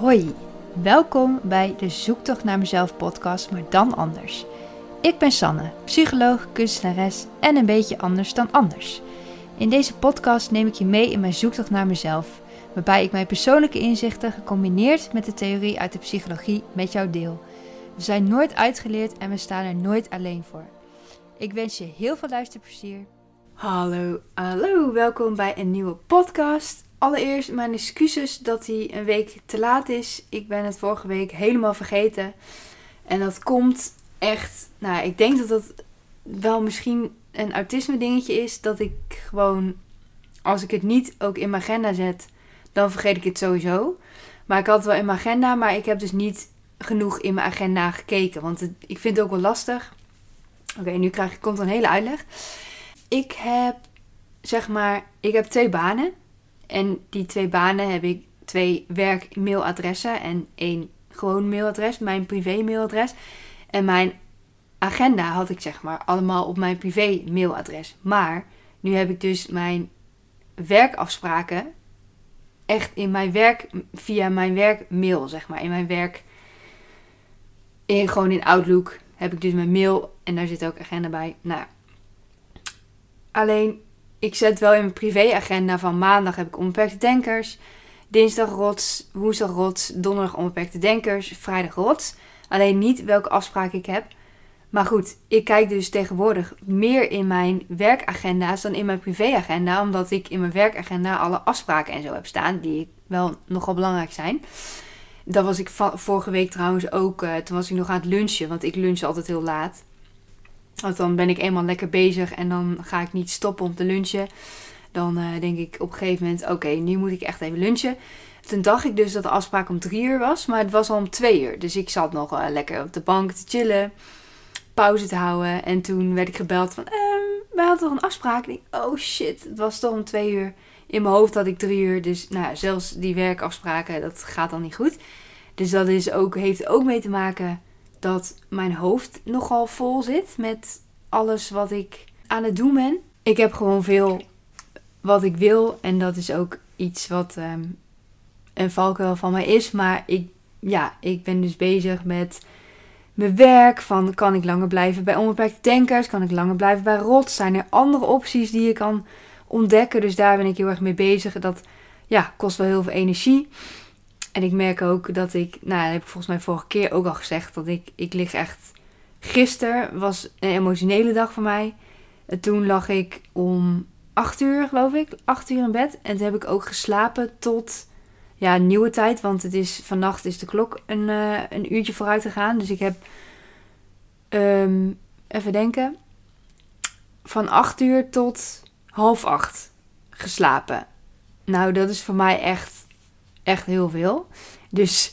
Hoi, welkom bij de Zoektocht naar mezelf podcast, maar dan anders. Ik ben Sanne, psycholoog, kunstenares en een beetje anders dan anders. In deze podcast neem ik je mee in mijn zoektocht naar mezelf, waarbij ik mijn persoonlijke inzichten gecombineerd met de theorie uit de psychologie met jou deel. We zijn nooit uitgeleerd en we staan er nooit alleen voor. Ik wens je heel veel luisterplezier. Hallo, hallo, welkom bij een nieuwe podcast. Allereerst mijn excuses dat hij een week te laat is. Ik ben het vorige week helemaal vergeten. En dat komt echt, nou, ik denk dat dat wel misschien een autisme dingetje is. Dat ik gewoon, als ik het niet ook in mijn agenda zet, dan vergeet ik het sowieso. Maar ik had het wel in mijn agenda, maar ik heb dus niet genoeg in mijn agenda gekeken. Want ik vind het ook wel lastig. Oké, nu krijg, komt een hele uitleg. Ik heb, zeg maar, ik heb twee banen. En die twee banen heb ik twee werk-mailadressen en één gewoon mailadres, mijn privé-mailadres. En mijn agenda had ik zeg maar allemaal op mijn privé-mailadres. Maar nu heb ik dus mijn werkafspraken echt in mijn werk, via mijn werkmail, zeg maar. In mijn werk, in, gewoon in Outlook heb ik dus mijn mail en daar zit ook agenda bij. Nou, alleen ik zet wel in mijn privéagenda van maandag heb ik onbeperkte denkers. Dinsdag rots, woensdag rots, donderdag onbeperkte denkers, vrijdag rots. Alleen niet welke afspraak ik heb. Maar goed, ik kijk dus tegenwoordig meer in mijn werkagenda's dan in mijn privéagenda. Omdat ik in mijn werkagenda alle afspraken en zo heb staan. Die wel nogal belangrijk zijn. Dat was ik vorige week trouwens ook. Uh, toen was ik nog aan het lunchen. Want ik lunch altijd heel laat. Want dan ben ik eenmaal lekker bezig en dan ga ik niet stoppen om te lunchen. Dan uh, denk ik op een gegeven moment, oké, nu moet ik echt even lunchen. Toen dacht ik dus dat de afspraak om drie uur was, maar het was al om twee uur. Dus ik zat nog uh, lekker op de bank te chillen, pauze te houden. En toen werd ik gebeld van, ehm, wij hadden toch een afspraak? En ik, oh shit, het was toch om twee uur. In mijn hoofd had ik drie uur, dus nou zelfs die werkafspraken, dat gaat dan niet goed. Dus dat is ook, heeft ook mee te maken dat mijn hoofd nogal vol zit met alles wat ik aan het doen ben. Ik heb gewoon veel wat ik wil en dat is ook iets wat um, een valkuil van mij is. Maar ik, ja, ik ben dus bezig met mijn werk. Van kan ik langer blijven bij onbeperkte denkers? Kan ik langer blijven bij rots? Zijn er andere opties die je kan ontdekken? Dus daar ben ik heel erg mee bezig. Dat ja, kost wel heel veel energie. En ik merk ook dat ik, nou, dat heb ik volgens mij vorige keer ook al gezegd, dat ik, ik lig echt. Gisteren was een emotionele dag voor mij. En toen lag ik om 8 uur, geloof ik, 8 uur in bed. En toen heb ik ook geslapen tot ja, nieuwe tijd. Want het is, vannacht is de klok een, uh, een uurtje vooruit gegaan. Dus ik heb, um, even denken, van 8 uur tot half 8 geslapen. Nou, dat is voor mij echt echt heel veel. Dus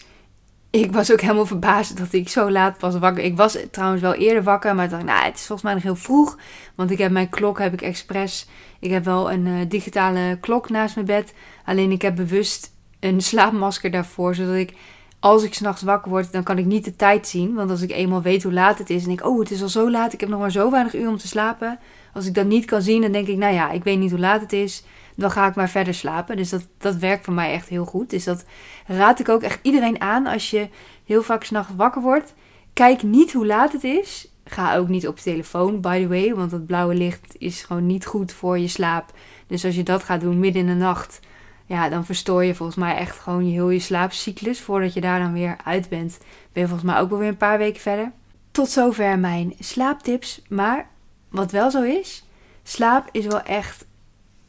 ik was ook helemaal verbaasd dat ik zo laat pas wakker. Ik was trouwens wel eerder wakker, maar dacht, nou, het is volgens mij nog heel vroeg. Want ik heb mijn klok, heb ik expres. Ik heb wel een uh, digitale klok naast mijn bed. Alleen ik heb bewust een slaapmasker daarvoor, zodat ik als ik s'nachts wakker word, dan kan ik niet de tijd zien. Want als ik eenmaal weet hoe laat het is en ik, oh, het is al zo laat, ik heb nog maar zo weinig uur om te slapen. Als ik dat niet kan zien, dan denk ik, nou ja, ik weet niet hoe laat het is dan ga ik maar verder slapen. Dus dat, dat werkt voor mij echt heel goed. Dus dat raad ik ook echt iedereen aan als je heel vaak s'nachts wakker wordt. Kijk niet hoe laat het is. Ga ook niet op je telefoon, by the way. Want dat blauwe licht is gewoon niet goed voor je slaap. Dus als je dat gaat doen midden in de nacht, ja, dan verstoor je volgens mij echt gewoon heel je slaapcyclus. Voordat je daar dan weer uit bent, ben je volgens mij ook wel weer een paar weken verder. Tot zover mijn slaaptips. Maar wat wel zo is, slaap is wel echt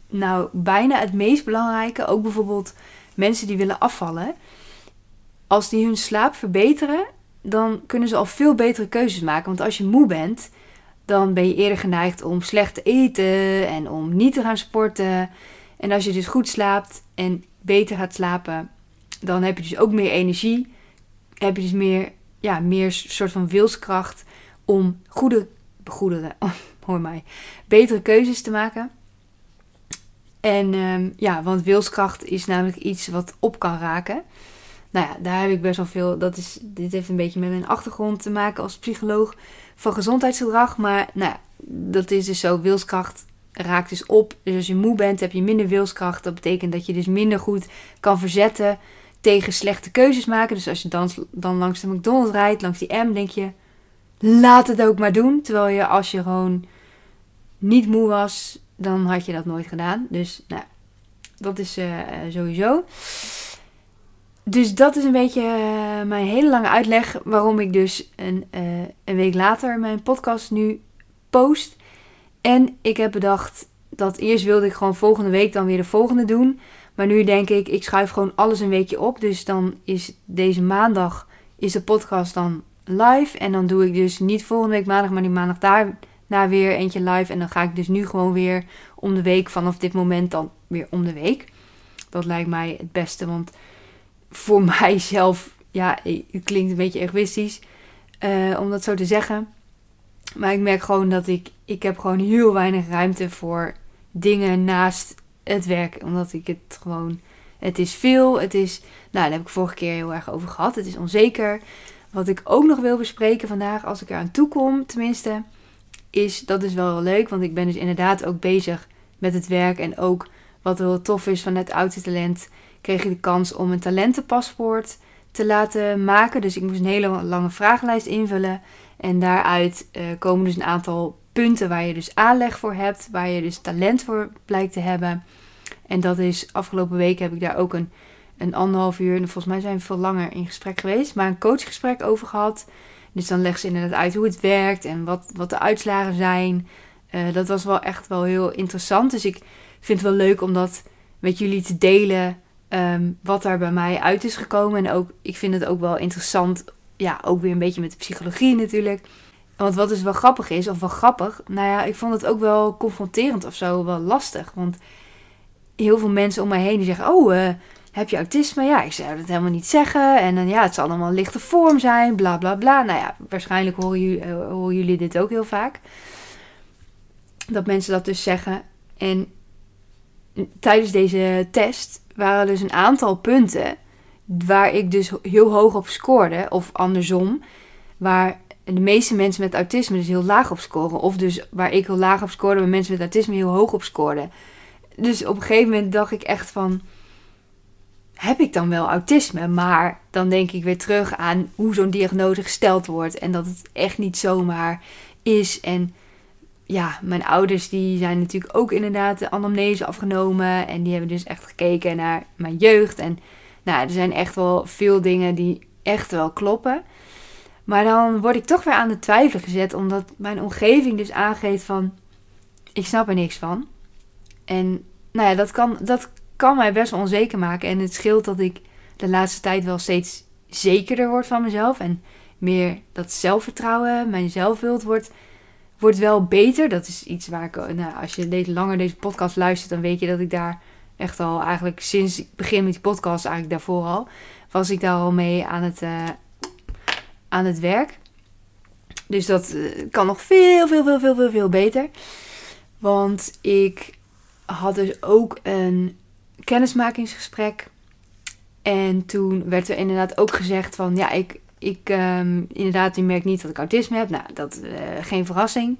nou bijna het meest belangrijke. Ook bijvoorbeeld mensen die willen afvallen. Als die hun slaap verbeteren, dan kunnen ze al veel betere keuzes maken. Want als je moe bent, dan ben je eerder geneigd om slecht te eten en om niet te gaan sporten. En als je dus goed slaapt en beter gaat slapen, dan heb je dus ook meer energie. Heb je dus meer, ja, meer soort van wilskracht om goede, goede, hoor mij, betere keuzes te maken. En um, ja, want wilskracht is namelijk iets wat op kan raken. Nou ja, daar heb ik best wel veel. Dat is, dit heeft een beetje met mijn achtergrond te maken als psycholoog van gezondheidsgedrag. Maar nou ja, dat is dus zo. Wilskracht raakt dus op. Dus als je moe bent, heb je minder wilskracht. Dat betekent dat je dus minder goed kan verzetten tegen slechte keuzes maken. Dus als je dan, dan langs de McDonald's rijdt, langs die M, denk je, laat het ook maar doen. Terwijl je als je gewoon niet moe was, dan had je dat nooit gedaan. Dus nou, dat is uh, sowieso. Dus dat is een beetje uh, mijn hele lange uitleg waarom ik dus een, uh, een week later mijn podcast nu post. En ik heb bedacht dat eerst wilde ik gewoon volgende week dan weer de volgende doen. Maar nu denk ik, ik schuif gewoon alles een weekje op. Dus dan is deze maandag is de podcast dan live. En dan doe ik dus niet volgende week maandag, maar die maandag daarna weer eentje live. En dan ga ik dus nu gewoon weer om de week vanaf dit moment dan weer om de week. Dat lijkt mij het beste, want voor mijzelf, ja, het klinkt een beetje egoïstisch uh, om dat zo te zeggen. Maar ik merk gewoon dat ik, ik heb gewoon heel weinig ruimte voor dingen naast het werk. Omdat ik het gewoon, het is veel, het is, nou daar heb ik vorige keer heel erg over gehad. Het is onzeker. Wat ik ook nog wil bespreken vandaag, als ik eraan toe kom tenminste, is, dat is wel leuk. Want ik ben dus inderdaad ook bezig met het werk. En ook wat wel tof is van het Oudste Talent, kreeg ik de kans om een talentenpaspoort te laten maken. Dus ik moest een hele lange vragenlijst invullen. En daaruit uh, komen dus een aantal punten waar je dus aanleg voor hebt, waar je dus talent voor blijkt te hebben. En dat is afgelopen week heb ik daar ook een, een anderhalf uur, en volgens mij zijn we veel langer in gesprek geweest, maar een coachgesprek over gehad. Dus dan legt ze inderdaad uit hoe het werkt en wat, wat de uitslagen zijn. Uh, dat was wel echt wel heel interessant. Dus ik vind het wel leuk om dat met jullie te delen. Um, wat daar bij mij uit is gekomen. En ook, ik vind het ook wel interessant. Ja, ook weer een beetje met de psychologie natuurlijk. Want wat dus wel grappig is, of wel grappig. Nou ja, ik vond het ook wel confronterend of zo. Wel lastig. Want heel veel mensen om mij heen die zeggen: Oh, uh, heb je autisme? Ja, ik zou dat helemaal niet zeggen. En dan ja, het zal allemaal lichte vorm zijn. Bla bla bla. Nou ja, waarschijnlijk horen jullie, horen jullie dit ook heel vaak. Dat mensen dat dus zeggen. En tijdens deze test waren dus een aantal punten waar ik dus heel hoog op scoorde. Of andersom, waar de meeste mensen met autisme dus heel laag op scoren. Of dus waar ik heel laag op scoorde, waar mensen met autisme heel hoog op scoorden. Dus op een gegeven moment dacht ik echt van, heb ik dan wel autisme? Maar dan denk ik weer terug aan hoe zo'n diagnose gesteld wordt. En dat het echt niet zomaar is. En ja, mijn ouders die zijn natuurlijk ook inderdaad de anamnese afgenomen. En die hebben dus echt gekeken naar mijn jeugd. En nou, er zijn echt wel veel dingen die echt wel kloppen. Maar dan word ik toch weer aan de twijfel gezet. Omdat mijn omgeving dus aangeeft van... Ik snap er niks van. En nou ja, dat kan, dat kan mij best wel onzeker maken. En het scheelt dat ik de laatste tijd wel steeds zekerder word van mezelf. En meer dat zelfvertrouwen, mijn zelfbeeld wordt wordt wel beter. Dat is iets waar ik, nou, als je deze, langer deze podcast luistert, dan weet je dat ik daar echt al eigenlijk sinds ik begin met die podcast, eigenlijk daarvoor al, was ik daar al mee aan het, uh, aan het werk. Dus dat uh, kan nog veel, veel, veel, veel, veel, veel beter. Want ik had dus ook een kennismakingsgesprek. En toen werd er inderdaad ook gezegd van ja, ik, ik um, inderdaad, je merkt niet dat ik autisme heb. Nou, dat uh, geen verrassing.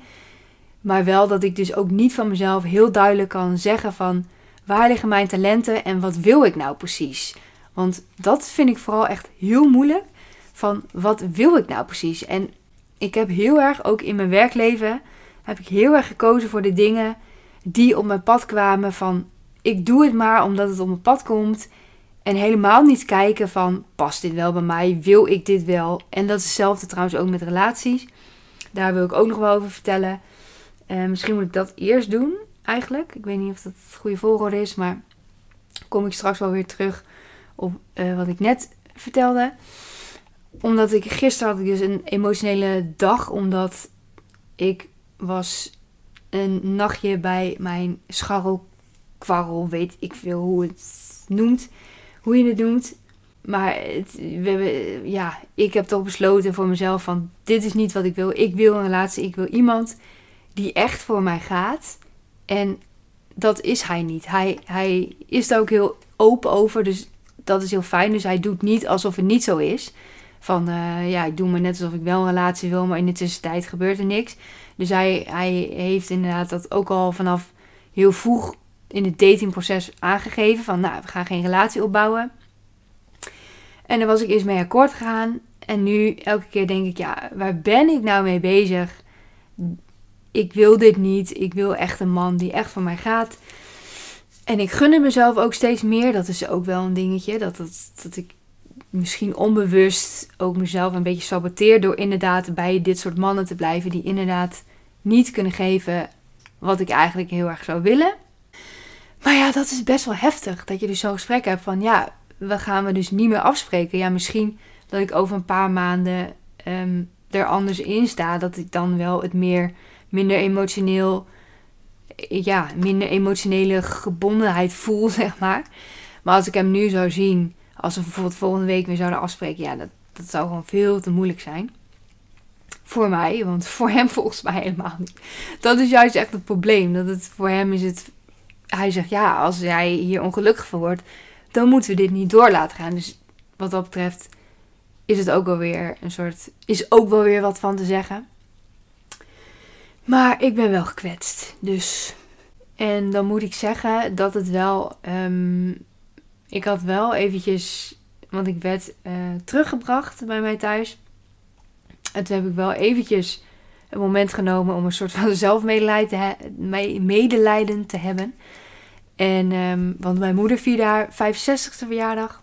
Maar wel dat ik dus ook niet van mezelf heel duidelijk kan zeggen van waar liggen mijn talenten en wat wil ik nou precies. Want dat vind ik vooral echt heel moeilijk. Van wat wil ik nou precies? En ik heb heel erg, ook in mijn werkleven, heb ik heel erg gekozen voor de dingen die op mijn pad kwamen. Van ik doe het maar omdat het op mijn pad komt. En helemaal niet kijken van, past dit wel bij mij? Wil ik dit wel? En dat is hetzelfde trouwens ook met relaties. Daar wil ik ook nog wel over vertellen. Uh, misschien moet ik dat eerst doen, eigenlijk. Ik weet niet of dat het goede volgorde is, maar kom ik straks wel weer terug op uh, wat ik net vertelde. Omdat ik gisteren had ik dus een emotionele dag, omdat ik was een nachtje bij mijn scharrelkwarrel, weet ik veel hoe het noemt hoe je het noemt. Maar het, we hebben, ja, ik heb toch besloten voor mezelf van dit is niet wat ik wil. Ik wil een relatie. Ik wil iemand die echt voor mij gaat. En dat is hij niet. Hij, hij is daar ook heel open over. Dus dat is heel fijn. Dus hij doet niet alsof het niet zo is. Van uh, ja, ik doe me net alsof ik wel een relatie wil, maar in de tussentijd gebeurt er niks. Dus hij, hij heeft inderdaad dat ook al vanaf heel vroeg in het datingproces aangegeven van, nou, we gaan geen relatie opbouwen. En daar was ik eerst mee akkoord gegaan. En nu elke keer denk ik, ja, waar ben ik nou mee bezig? Ik wil dit niet. Ik wil echt een man die echt voor mij gaat. En ik gun het mezelf ook steeds meer. Dat is ook wel een dingetje. Dat, dat, dat ik misschien onbewust ook mezelf een beetje saboteer. Door inderdaad bij dit soort mannen te blijven. Die inderdaad niet kunnen geven wat ik eigenlijk heel erg zou willen. Maar ja, dat is best wel heftig. Dat je dus zo'n gesprek hebt van ja, we gaan we dus niet meer afspreken. Ja, misschien dat ik over een paar maanden ehm, er anders in sta. Dat ik dan wel het meer, minder emotioneel, ja, minder emotionele gebondenheid voel, zeg maar. Maar als ik hem nu zou zien, als we bijvoorbeeld volgende week weer zouden afspreken, ja, dat, dat zou gewoon veel te moeilijk zijn. Voor mij, want voor hem volgens mij helemaal niet. Dat is juist echt het probleem. Dat het voor hem is het. Hij zegt ja, als jij hier ongelukkig van wordt, dan moeten we dit niet door laten gaan. Dus wat dat betreft is het ook wel weer een soort. Is ook wel weer wat van te zeggen. Maar ik ben wel gekwetst. Dus. En dan moet ik zeggen dat het wel. Um, ik had wel eventjes. Want ik werd uh, teruggebracht bij mij thuis. En toen heb ik wel eventjes een moment genomen om een soort van zelfmedelijden medelijden te hebben. En, um, want mijn moeder vierde haar 65ste verjaardag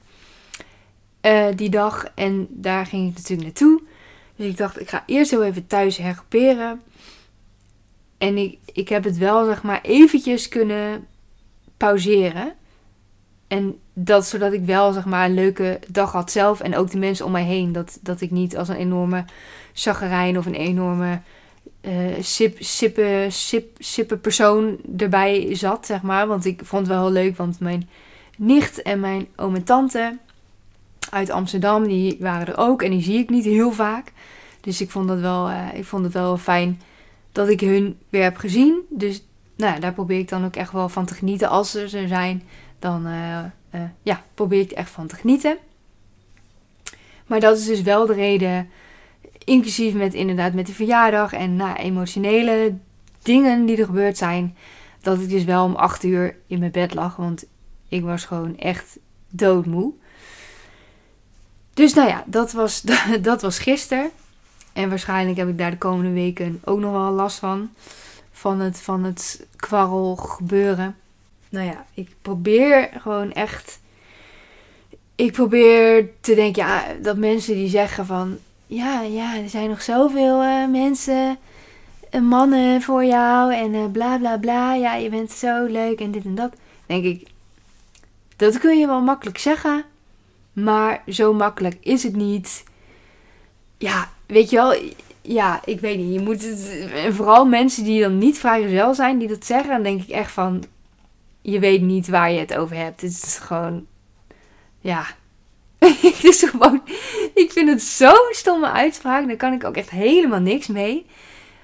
uh, die dag. En daar ging ik natuurlijk naartoe. Dus ik dacht, ik ga eerst heel even thuis hergroeperen. En ik, ik heb het wel, zeg maar, eventjes kunnen pauzeren. En dat zodat ik wel, zeg maar, een leuke dag had zelf. En ook de mensen om mij heen. Dat, dat ik niet als een enorme chagrijn of een enorme uh, sip, sippe, sip, sippe persoon erbij zat, zeg maar. Want ik vond het wel heel leuk, want mijn nicht en mijn oom en tante uit Amsterdam, die waren er ook. En die zie ik niet heel vaak. Dus ik vond, dat wel, uh, ik vond het wel fijn dat ik hun weer heb gezien. Dus nou daar probeer ik dan ook echt wel van te genieten. Als ze er zijn, dan uh, ja, probeer ik er echt van te genieten. Maar dat is dus wel de reden Inclusief met inderdaad met de verjaardag en nou, emotionele dingen die er gebeurd zijn. Dat ik dus wel om 8 uur in mijn bed lag. Want ik was gewoon echt doodmoe. Dus nou ja, dat was, dat was gisteren. En waarschijnlijk heb ik daar de komende weken ook nog wel last van. Van het, van het kwarrel gebeuren. Nou ja, ik probeer gewoon echt. Ik probeer te denken, ja, dat mensen die zeggen van ja, ja, er zijn nog zoveel uh, mensen, uh, mannen voor jou en uh, bla bla bla. Ja, je bent zo leuk en dit en dat. Denk ik, dat kun je wel makkelijk zeggen, maar zo makkelijk is het niet. Ja, weet je wel, ja, ik weet niet. Je moet het, en vooral mensen die dan niet vrijgezel zijn, die dat zeggen, dan denk ik echt van, je weet niet waar je het over hebt. Het is gewoon, ja, het is gewoon, ik vind het zo'n stomme uitspraak. Daar kan ik ook echt helemaal niks mee.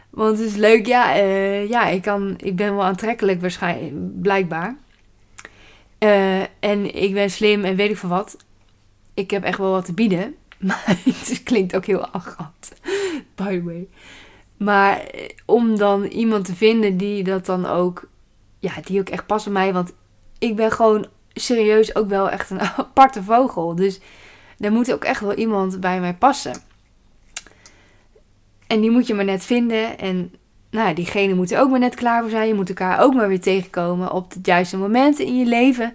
Want het is leuk, ja, uh, ja ik, kan, ik ben wel aantrekkelijk waarschijnlijk, blijkbaar. Uh, en ik ben slim en weet ik veel wat. Ik heb echt wel wat te bieden. Maar het klinkt ook heel arrogant. By the way. Maar eh, om dan iemand te vinden die dat dan ook... Ja, die ook echt past bij mij. Want ik ben gewoon serieus ook wel echt een aparte vogel. Dus er moet ook echt wel iemand bij mij passen. En die moet je maar net vinden. En nou, diegene moet er ook maar net klaar voor zijn. Je moet elkaar ook maar weer tegenkomen op het juiste moment in je leven.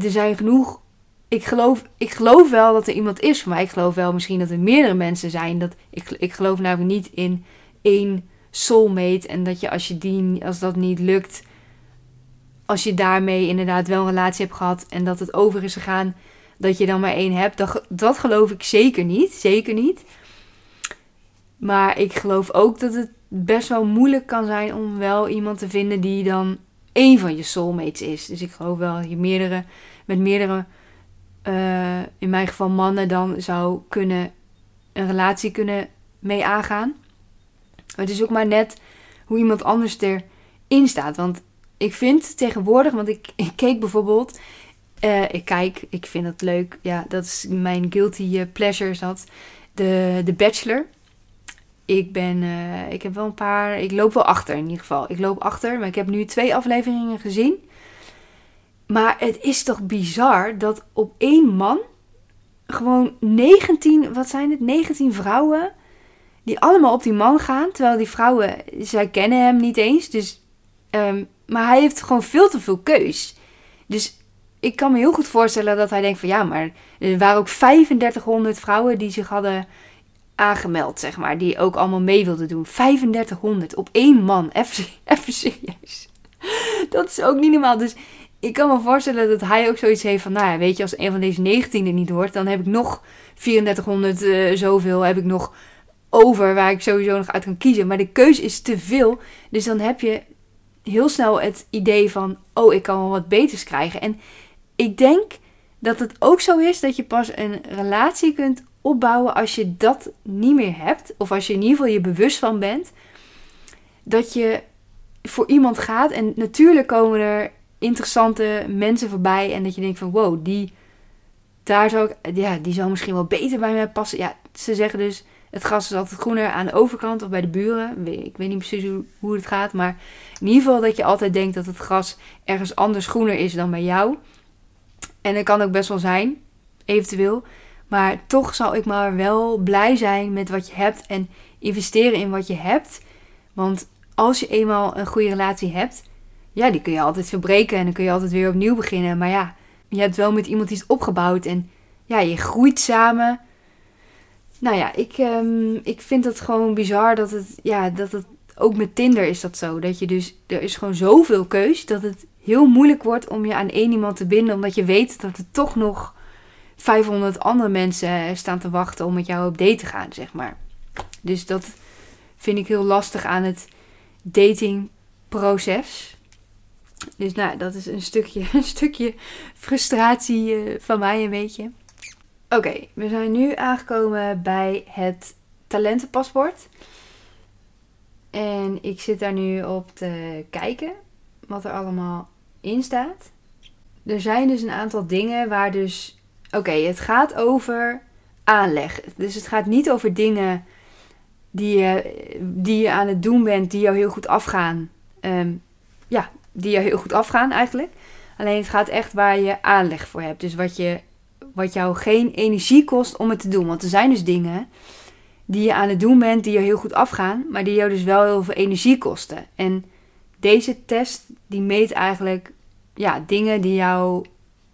Er zijn genoeg. Ik geloof, ik geloof wel dat er iemand is voor mij. Ik geloof wel misschien dat er meerdere mensen zijn. Dat, ik, ik geloof namelijk niet in één soulmate. En dat je als, je die, als dat niet lukt, als je daarmee inderdaad wel een relatie hebt gehad en dat het over is gegaan, dat je dan maar één hebt. Dat, dat geloof ik zeker niet. Zeker niet. Maar ik geloof ook dat het best wel moeilijk kan zijn om wel iemand te vinden die dan één van je soulmates is. Dus ik geloof wel dat je meerdere, met meerdere, uh, in mijn geval mannen, dan zou kunnen een relatie kunnen mee aangaan. Het is ook maar net hoe iemand anders erin staat. Want ik vind tegenwoordig, want ik, ik keek bijvoorbeeld, uh, ik kijk, ik vind het leuk. Ja, dat is mijn guilty eh, pleasure zat. De, de Bachelor. Ik ben, uh, ik heb wel een paar, ik loop wel achter in ieder geval. Ik loop achter, maar ik heb nu twee afleveringen gezien. Maar het is toch bizar dat op één man gewoon 19, wat zijn het? 19 vrouwen die allemaal op die man gaan. Terwijl die vrouwen, zij kennen hem niet eens. Dus, ehm, maar hij heeft gewoon veel te veel keus. Dus ik kan me heel goed voorstellen dat hij denkt van ja, maar er waren ook 3500 vrouwen die zich hadden aangemeld, zeg maar. Die ook allemaal mee wilden doen. 3500 op één man. Even, even serieus. Dat is ook niet normaal. Dus ik kan me voorstellen dat hij ook zoiets heeft van... Nou ja, weet je, als een van deze 19 er niet hoort... dan heb ik nog 3400 uh, eh, zoveel heb ik nog over... waar ik sowieso nog uit kan kiezen. Maar de keuze is te veel. Dus dan heb je heel snel het idee van... oh, ik kan wel wat beters krijgen. En ik denk dat het ook zo is dat je pas een relatie kunt opbouwen als je dat niet meer hebt. Of als je in ieder geval je bewust van bent. Dat je voor iemand gaat. En natuurlijk komen er interessante mensen voorbij. En dat je denkt van wow, die, daar zou ik, ja, die zou misschien wel beter bij mij passen. Ja, ze zeggen dus het gras is altijd groener aan de overkant of bij de buren. Ik weet niet precies hoe, het gaat. Maar in ieder geval dat je altijd denkt dat het gras ergens anders groener is dan bij jou. En dat kan ook best wel zijn, eventueel. Maar toch zal ik maar wel blij zijn met wat je hebt en investeren in wat je hebt. Want als je eenmaal een goede relatie hebt, ja, die kun je altijd verbreken en dan kun je altijd weer opnieuw beginnen. Maar ja, je hebt wel met iemand iets opgebouwd en ja, je groeit samen. Nou ja, ik, um, ik vind het gewoon bizar dat het, ja, dat het ook met Tinder is dat zo. Dat je dus, er is gewoon zoveel keus dat het heel moeilijk wordt om je aan één iemand te binden. Omdat je weet dat er toch nog 500 andere mensen staan te wachten om met jou op date te gaan, zeg maar. Dus dat vind ik heel lastig aan het datingproces. Dus nou, dat is een stukje, een stukje frustratie uh, van mij een beetje. Oké, we zijn nu aangekomen bij het talentenpaspoort. En ik zit daar nu op te kijken wat er allemaal in staat. Er zijn dus een aantal dingen waar dus. Oké, het gaat over aanleg. Dus het gaat niet over dingen die je, die je aan het doen bent, die jou heel goed afgaan. Um, ja, die jou heel goed afgaan eigenlijk. Alleen het gaat echt waar je aanleg voor hebt. Dus wat, je, wat jou geen energie kost om het te doen. Want er zijn dus dingen die je aan het doen bent, die jou heel goed afgaan, maar die jou dus wel heel veel energie kosten. En deze test die meet eigenlijk ja, dingen die jou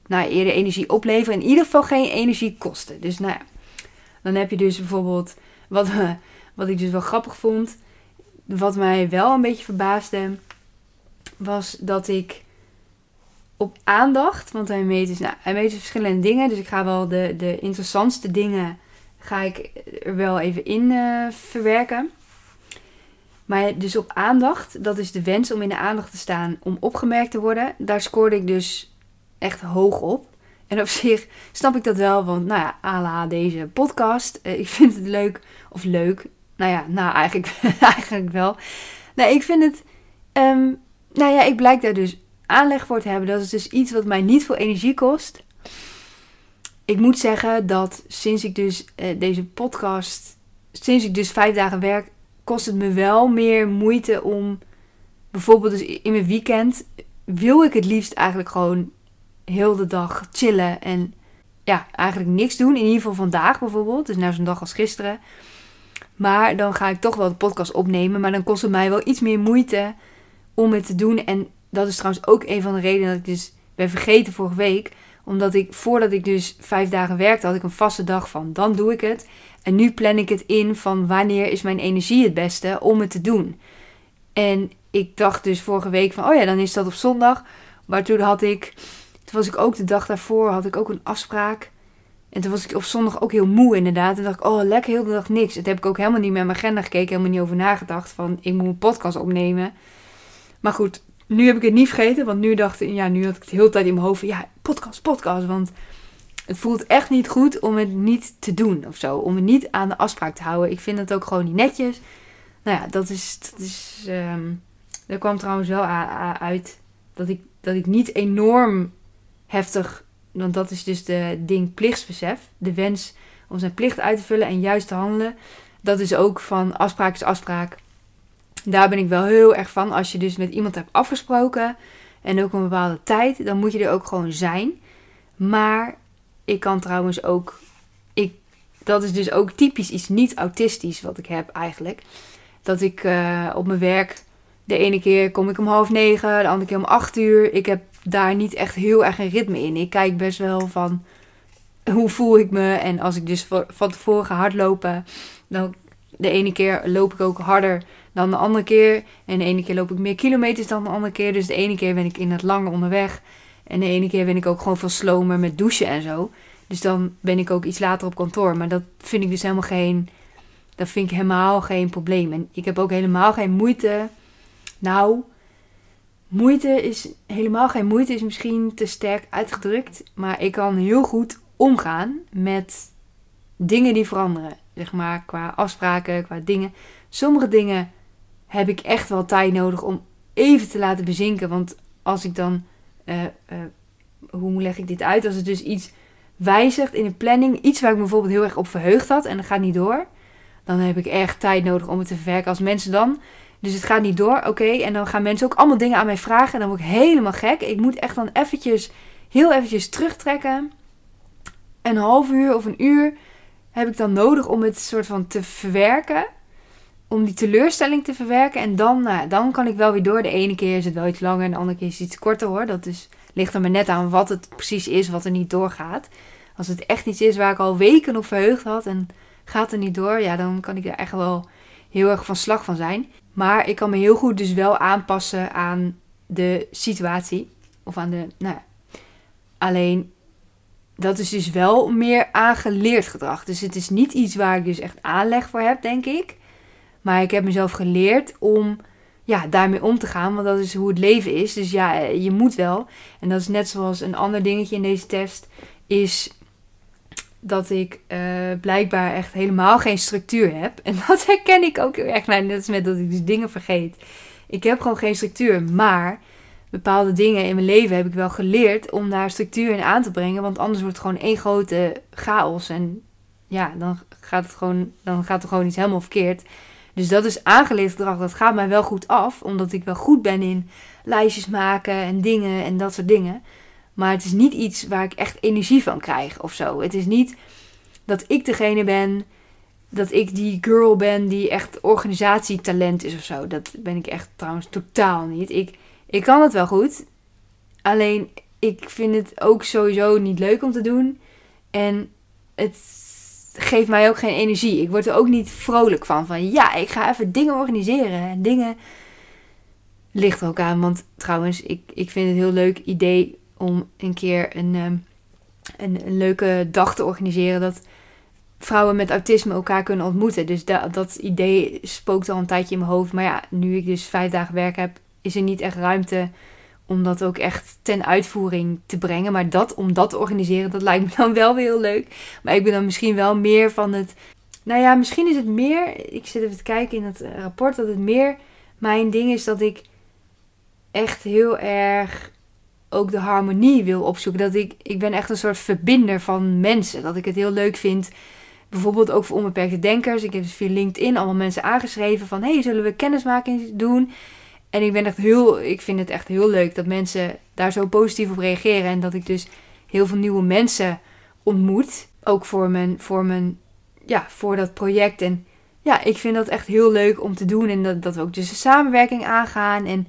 nou, eerder energie opleveren. In ieder geval geen energie kosten. Dus nou ja, dan heb je dus bijvoorbeeld wat, wat ik dus wel grappig vond. Wat mij wel een beetje verbaasde. Was dat ik op aandacht. Want hij meet dus, nou, hij meet dus verschillende dingen. Dus ik ga wel de, de interessantste dingen. Ga ik er wel even in uh, verwerken. Maar dus op aandacht, dat is de wens om in de aandacht te staan, om opgemerkt te worden. Daar scoorde ik dus echt hoog op. En op zich snap ik dat wel, want nou ja, ala deze podcast. Eh, ik vind het leuk, of leuk. Nou ja, nou eigenlijk, eigenlijk wel. Nou, ik vind het, um, nou ja, ik blijk daar dus aanleg voor te hebben. Dat is dus iets wat mij niet veel energie kost. Ik moet zeggen dat sinds ik dus uh, deze podcast, sinds ik dus vijf dagen werk, kost het me wel meer moeite om bijvoorbeeld dus in mijn weekend wil ik het liefst eigenlijk gewoon heel de dag chillen en ja, eigenlijk niks doen. In ieder geval vandaag bijvoorbeeld. Dus nou zo'n dag als gisteren. Maar dan ga ik toch wel de podcast opnemen. Maar dan kost het mij wel iets meer moeite om het te doen. En dat is trouwens ook een van de redenen dat ik dus ben vergeten vorige week. Omdat ik voordat ik dus vijf dagen werkte, had ik een vaste dag van dan doe ik het. En nu plan ik het in van wanneer is mijn energie het beste om het te doen. En ik dacht dus vorige week van, oh ja, dan is dat op zondag. Maar toen had ik, toen was ik ook de dag daarvoor, had ik ook een afspraak. En toen was ik op zondag ook heel moe inderdaad. En dacht ik, oh lekker heel de dag niks. Dat heb ik ook helemaal niet met mijn agenda gekeken, helemaal niet over nagedacht. Van, ik moet een podcast opnemen. Maar goed, nu heb ik het niet vergeten. Want nu dacht ik, ja, nu had ik het de hele tijd in mijn hoofd ja, podcast, podcast. Want het voelt echt niet goed om het niet te doen of zo. Om het niet aan de afspraak te houden. Ik vind het ook gewoon niet netjes. Nou ja, dat is. Dat is um, er kwam trouwens wel uit dat ik, dat ik niet enorm heftig. Want dat is dus de ding plichtsbesef. De wens om zijn plicht uit te vullen en juist te handelen. Dat is ook van afspraak is afspraak. Daar ben ik wel heel erg van. Als je dus met iemand hebt afgesproken en ook een bepaalde tijd, dan moet je er ook gewoon zijn. Maar ik kan trouwens ook dat is dus ook typisch iets niet autistisch wat ik heb eigenlijk. Dat ik uh, op mijn werk, de ene keer kom ik om half negen, de andere keer om acht uur. Ik heb daar niet echt heel erg een ritme in. Ik kijk best wel van hoe voel ik me. En als ik dus van tevoren ga hardlopen, dan de ene keer loop ik ook harder dan de andere keer. En de ene keer loop ik meer kilometers dan de andere keer. Dus de ene keer ben ik in het lange onderweg. En de ene keer ben ik ook gewoon veel slomer met douchen en zo. Dus dan ben ik ook iets later op kantoor. Maar dat vind ik dus helemaal geen. Dat vind ik helemaal geen probleem. En ik heb ook helemaal geen moeite. Nou, moeite is helemaal geen moeite, is misschien te sterk uitgedrukt. Maar ik kan heel goed omgaan met dingen die veranderen. Zeg maar qua afspraken, qua dingen. Sommige dingen heb ik echt wel tijd nodig om even te laten bezinken. Want als ik dan. Uh, uh, hoe leg ik dit uit? Als het dus iets wijzigt in een planning, iets waar ik bijvoorbeeld heel erg op verheugd had en dat gaat niet door, dan heb ik echt tijd nodig om het te verwerken. Als mensen dan, dus het gaat niet door, oké, en dan gaan mensen ook allemaal dingen aan mij vragen en dan word ik helemaal gek. Ik moet echt dan eventjes, heel eventjes terugtrekken. Een half uur of een uur heb ik dan nodig om het soort van te verwerken. Om die teleurstelling te verwerken. En dan, nou, dan kan ik wel weer door. De ene keer is het wel iets langer en de andere keer is het iets korter hoor. Dat is ligt er maar net aan wat het precies is wat er niet doorgaat. Als het echt iets is waar ik al weken op verheugd had en gaat er niet door, ja, dan kan ik er echt wel heel erg van slag van zijn. Maar ik kan me heel goed dus wel aanpassen aan de situatie. Of aan de. Nou. Alleen dat is dus wel meer aangeleerd gedrag. Dus het is niet iets waar ik dus echt aanleg voor heb, denk ik. Maar ik heb mezelf geleerd om ja, daarmee om te gaan. Want dat is hoe het leven is. Dus ja, eh, je moet wel. En dat is net zoals een ander dingetje in deze test. Is dat ik uh, blijkbaar echt helemaal geen structuur heb. En dat herken ik ook heel erg. Nou, net als met dat ik dus dingen vergeet. Ik heb gewoon geen structuur. Maar bepaalde dingen in mijn leven heb ik wel geleerd om daar structuur in aan te brengen. Want anders wordt het gewoon één grote chaos. En ja, dan gaat het gewoon, dan gaat er gewoon iets helemaal verkeerd. Dus dat is aangeleerd gedrag. Dat gaat mij wel goed af, omdat ik wel goed ben in lijstjes maken en dingen en dat soort dingen. Maar het is niet iets waar ik echt energie van krijg of zo. Het is niet dat ik degene ben, dat ik die girl ben die echt organisatietalent is of zo. Dat ben ik echt trouwens totaal niet. Ik, ik kan het wel goed. Alleen ik vind het ook sowieso niet leuk om te doen. En het geeft mij ook geen energie. Ik word er ook niet vrolijk van. Van ja, ik ga even dingen organiseren. En dingen ligt er ook aan. Want trouwens, ik, ik vind het een heel leuk idee om een keer een, ehm, een, een, leuke dag te organiseren. Dat vrouwen met autisme elkaar kunnen ontmoeten. Dus dat, dat idee spookt al een tijdje in mijn hoofd. Maar ja, nu ik dus vijf dagen werk heb, is er niet echt ruimte om dat ook echt ten uitvoering te brengen. Maar dat, om dat te organiseren, dat lijkt me dan wel weer heel leuk. Maar ik ben dan misschien wel meer van het. Nou ja, misschien is het meer. Ik zit even te kijken in het rapport. Dat het meer mijn ding is dat ik echt heel erg ook de harmonie wil opzoeken. Dat ik, ik ben echt een soort verbinder van mensen. Dat ik het heel leuk vind. Bijvoorbeeld ook voor onbeperkte denkers. Ik heb dus via LinkedIn allemaal mensen aangeschreven van... hey, zullen we kennismaking doen? En ik ben echt heel, ik vind het echt heel leuk dat mensen daar zo positief op reageren. En dat ik dus heel veel nieuwe mensen ontmoet. Ook voor mijn, voor mijn, ja, voor dat project. En ja, ik vind dat echt heel leuk om te doen. En dat, dat we ook dus een samenwerking aangaan. En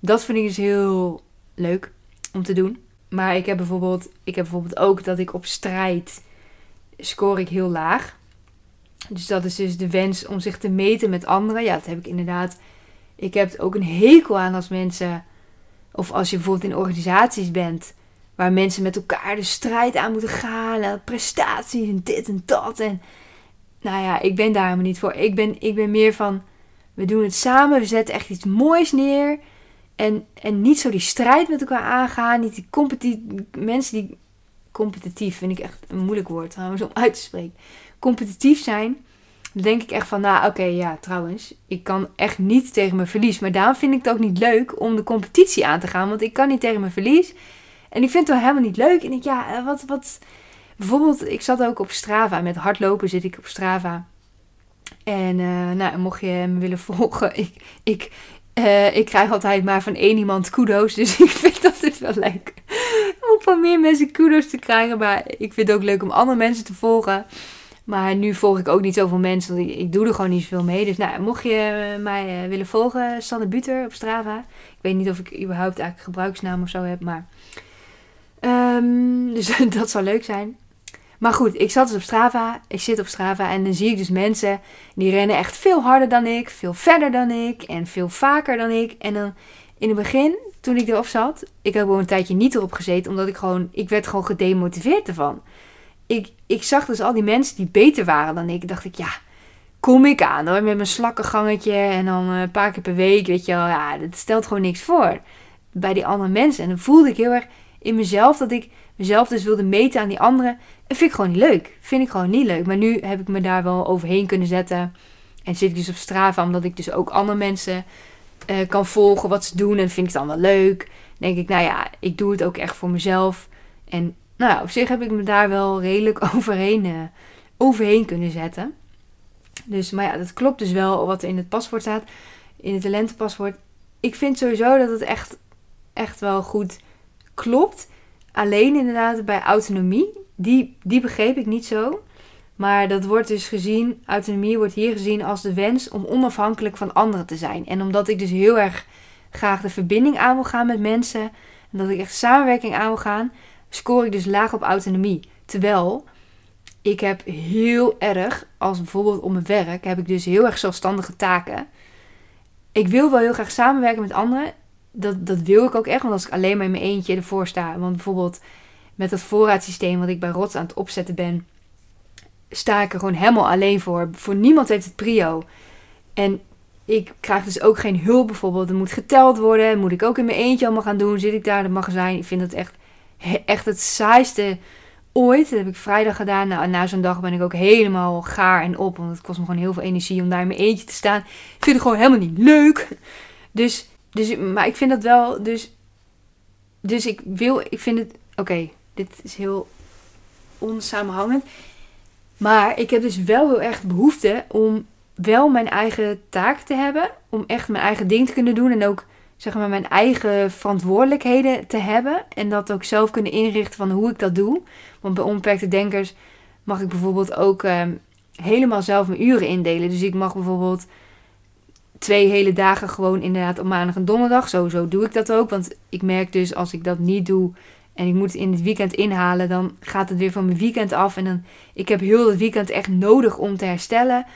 dat vind ik dus heel leuk om te doen. Maar ik heb bijvoorbeeld, ik heb bijvoorbeeld ook dat ik op strijd score ik heel laag. Dus dat is dus de wens om zich te meten met anderen. Ja, dat heb ik inderdaad ik heb ook een hekel aan als mensen, of als je bijvoorbeeld in organisaties bent, waar mensen met elkaar de strijd aan moeten gaan, prestaties en dit en dat. En nou ja, ik ben daar helemaal niet voor. Ik ben, ik ben meer van, we doen het samen, we zetten echt iets moois neer. En, en niet zo die strijd met elkaar aangaan. Niet die competitief, mensen die competitief vind ik echt een moeilijk woord om uit te spreken. Competitief zijn denk ik echt van, nou oké, ja, trouwens, ik kan echt niet tegen mijn verlies. Maar daarom vind ik het ook niet leuk om de competitie aan te gaan, want ik kan niet tegen mijn verlies. En ik vind het wel helemaal niet leuk. En ik, ja, eh, wat, wat... Bijvoorbeeld, ik zat ook op Strava. Met hardlopen zit ik op Strava. En uh, nou, mocht je me willen volgen, ik, ik, uh, ik krijg altijd maar van één iemand kudo's. Dus ik vind dat het wel leuk om van meer mensen kudo's te krijgen. Maar ik vind het ook leuk om andere mensen te volgen. Maar nu volg ik ook niet zoveel mensen. Want ik, doe er gewoon niet zoveel mee. Dus nou, mocht je mij willen volgen, Sanne Buter op Strava. Ik weet niet of ik überhaupt eigenlijk gebruiksnaam of zo heb. Maar Ehm, dus dat zou leuk zijn. Maar goed, ik zat dus op Strava. Ik zit op Strava en dan zie ik dus mensen die rennen echt veel harder dan ik, veel verder dan ik en veel vaker dan ik. En dan in het begin, toen ik erop zat, ik heb gewoon een tijdje niet erop gezeten, omdat ik gewoon, ik werd gewoon gedemotiveerd ervan. Ik, ik zag dus al die mensen die beter waren dan ik. Dacht ik, ja, kom ik aan hoor, met mijn slakkengangetje en dan een paar keer per week, weet je wel. Ja, dat stelt gewoon niks voor bij die andere mensen. En dan voelde ik heel erg in mezelf dat ik mezelf dus wilde meten aan die anderen. Dat vind ik gewoon niet leuk. Vind ik gewoon niet leuk. Maar nu heb ik me daar wel overheen kunnen zetten. En zit ik dus op Strava, omdat ik dus ook andere mensen uh, kan volgen wat ze doen. En vind ik het dan wel leuk. denk ik, nou ja, ik doe het ook echt voor mezelf. En nou op zich heb ik me daar wel redelijk overheen, uh, overheen kunnen zetten. Dus, maar ja, dat klopt dus wel wat er in het paspoort staat. In het talentenpaspoort. Ik vind sowieso dat het echt, echt wel goed klopt. Alleen inderdaad bij autonomie, die, die begreep ik niet zo. Maar dat wordt dus gezien, autonomie wordt hier gezien als de wens om onafhankelijk van anderen te zijn. En omdat ik dus heel erg graag de verbinding aan wil gaan met mensen, en dat ik echt samenwerking aan wil gaan, scoor ik dus laag op autonomie. Terwijl ik heb heel erg, als bijvoorbeeld op mijn werk, heb ik dus heel erg zelfstandige taken. Ik wil wel heel graag samenwerken met anderen dat, dat wil ik ook echt. Want als ik alleen maar in mijn eentje ervoor sta. Want bijvoorbeeld met dat voorraadsysteem wat ik bij Rots aan het opzetten ben. Sta ik er gewoon helemaal alleen voor. Voor niemand heeft het prio. En ik krijg dus ook geen hulp bijvoorbeeld. Er moet geteld worden. Moet ik ook in mijn eentje allemaal gaan doen. Zit ik daar in het magazijn. Ik vind dat echt, echt het saaiste ooit. Dat heb ik vrijdag gedaan. Nou, na zo'n dag ben ik ook helemaal gaar en op. Want het kost me gewoon heel veel energie om daar in mijn eentje te staan. Ik vind het gewoon helemaal niet leuk. Dus dus, maar ik vind dat wel. Dus, dus ik wil. Ik vind het. Oké, dit is heel onsamenhangend. Maar ik heb dus wel heel erg behoefte om wel mijn eigen taak te hebben. Om echt mijn eigen ding te kunnen doen. En ook zeg maar mijn eigen verantwoordelijkheden te hebben. En dat ook zelf kunnen inrichten van hoe ik dat doe. Want bij onbeperkte denkers mag ik bijvoorbeeld ook uh, helemaal zelf mijn uren indelen. Dus ik mag bijvoorbeeld twee hele dagen gewoon inderdaad op maandag en donderdag. Sowieso doe ik dat ook. Want ik merk dus als ik dat niet doe en ik moet het in het weekend inhalen, dan gaat het weer van mijn weekend af. En dan, ik heb heel het weekend echt nodig om te herstellen.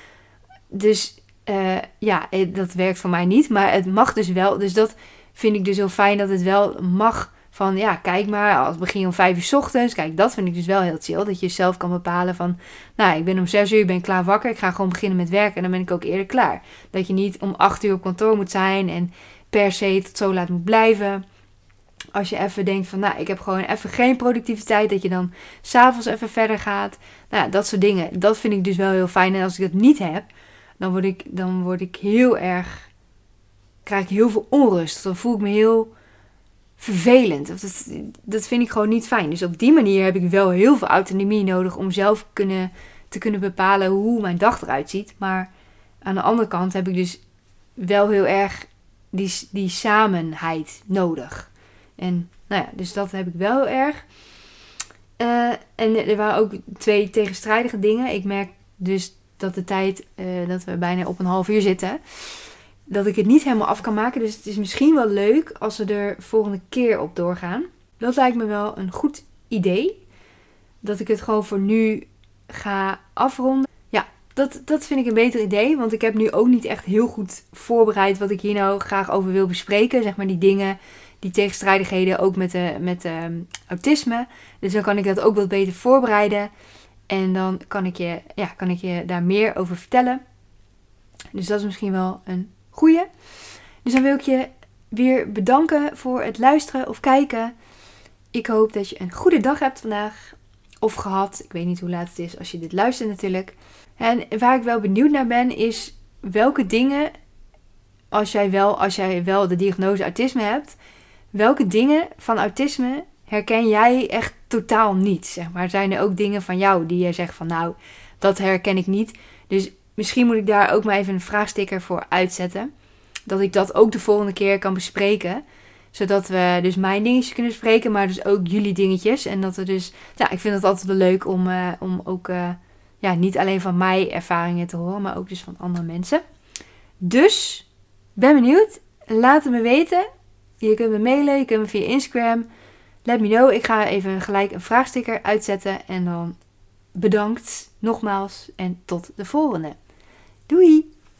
Dus uh, ja, eh, dat werkt voor mij niet. Maar het mag dus wel. Dus dat vind ik dus heel fijn dat het wel mag van ja, kijk maar, als begin om vijf uur s ochtends. Kijk, dat vind ik dus wel heel chill. Dat je zelf kan bepalen van, nou, ik ben om zes uur, ben klaar wakker. Ik ga gewoon beginnen met werken en dan ben ik ook eerder klaar. Dat je niet om acht uur op kantoor moet zijn en per se tot zo laat moet blijven. Als je even denkt van, nou, ik heb gewoon even geen productiviteit. Dat je dan s'avonds even verder gaat. Nou, dat soort dingen. Dat vind ik dus wel heel fijn. En als ik dat niet heb, dan word ik, dan word ik heel erg, krijg ik heel veel onrust. Dan voel ik me heel vervelend. Of dat, dat vind ik gewoon niet fijn. Dus op die manier heb ik wel heel veel autonomie nodig om zelf kunnen, te kunnen bepalen hoe mijn dag eruit ziet. Maar aan de andere kant heb ik dus wel heel erg die, die samenheid nodig. En nou ja, dus dat heb ik wel heel erg. Uh, en er waren ook twee tegenstrijdige dingen. Ik merk dus dat de tijd, uh, dat we bijna op een half uur zitten dat ik het niet helemaal af kan maken. Dus het is misschien wel leuk als we er volgende keer op doorgaan. Dat lijkt me wel een goed idee. Dat ik het gewoon voor nu ga afronden. Ja, dat, dat vind ik een beter idee. Want ik heb nu ook niet echt heel goed voorbereid wat ik hier nou graag over wil bespreken. Zeg maar die dingen, die tegenstrijdigheden ook met, de, met de, autisme. Dus dan kan ik dat ook wat beter voorbereiden. En dan kan ik, je, ja, kan ik je daar meer over vertellen. Dus dat is misschien wel een Goeie. Dus dan wil ik je weer bedanken voor het luisteren of kijken. Ik hoop dat je een goede dag hebt vandaag. Of gehad. Ik weet niet hoe laat het is als je dit luistert natuurlijk. En waar ik wel benieuwd naar ben is welke dingen, als jij wel, als jij wel de diagnose autisme hebt, welke dingen van autisme herken jij echt totaal niet? Zeg maar, zijn er ook dingen van jou die je zegt van nou, dat herken ik niet. Dus misschien moet ik daar ook maar even een vraagsticker voor uitzetten. Dat ik dat ook de volgende keer kan bespreken. Zodat we dus mijn dingetjes kunnen bespreken, maar dus ook jullie dingetjes. En dat we dus, ja, ik vind het altijd wel leuk om, uh, om ook uh, ja, niet alleen van mij ervaringen te horen, maar ook dus van andere mensen. Dus, ben benieuwd. Laat het me weten. Je kunt me mailen, je kunt me via Instagram. Let me know. Ik ga even gelijk een vraagsticker uitzetten. En dan bedankt nogmaals en tot de volgende. Doei!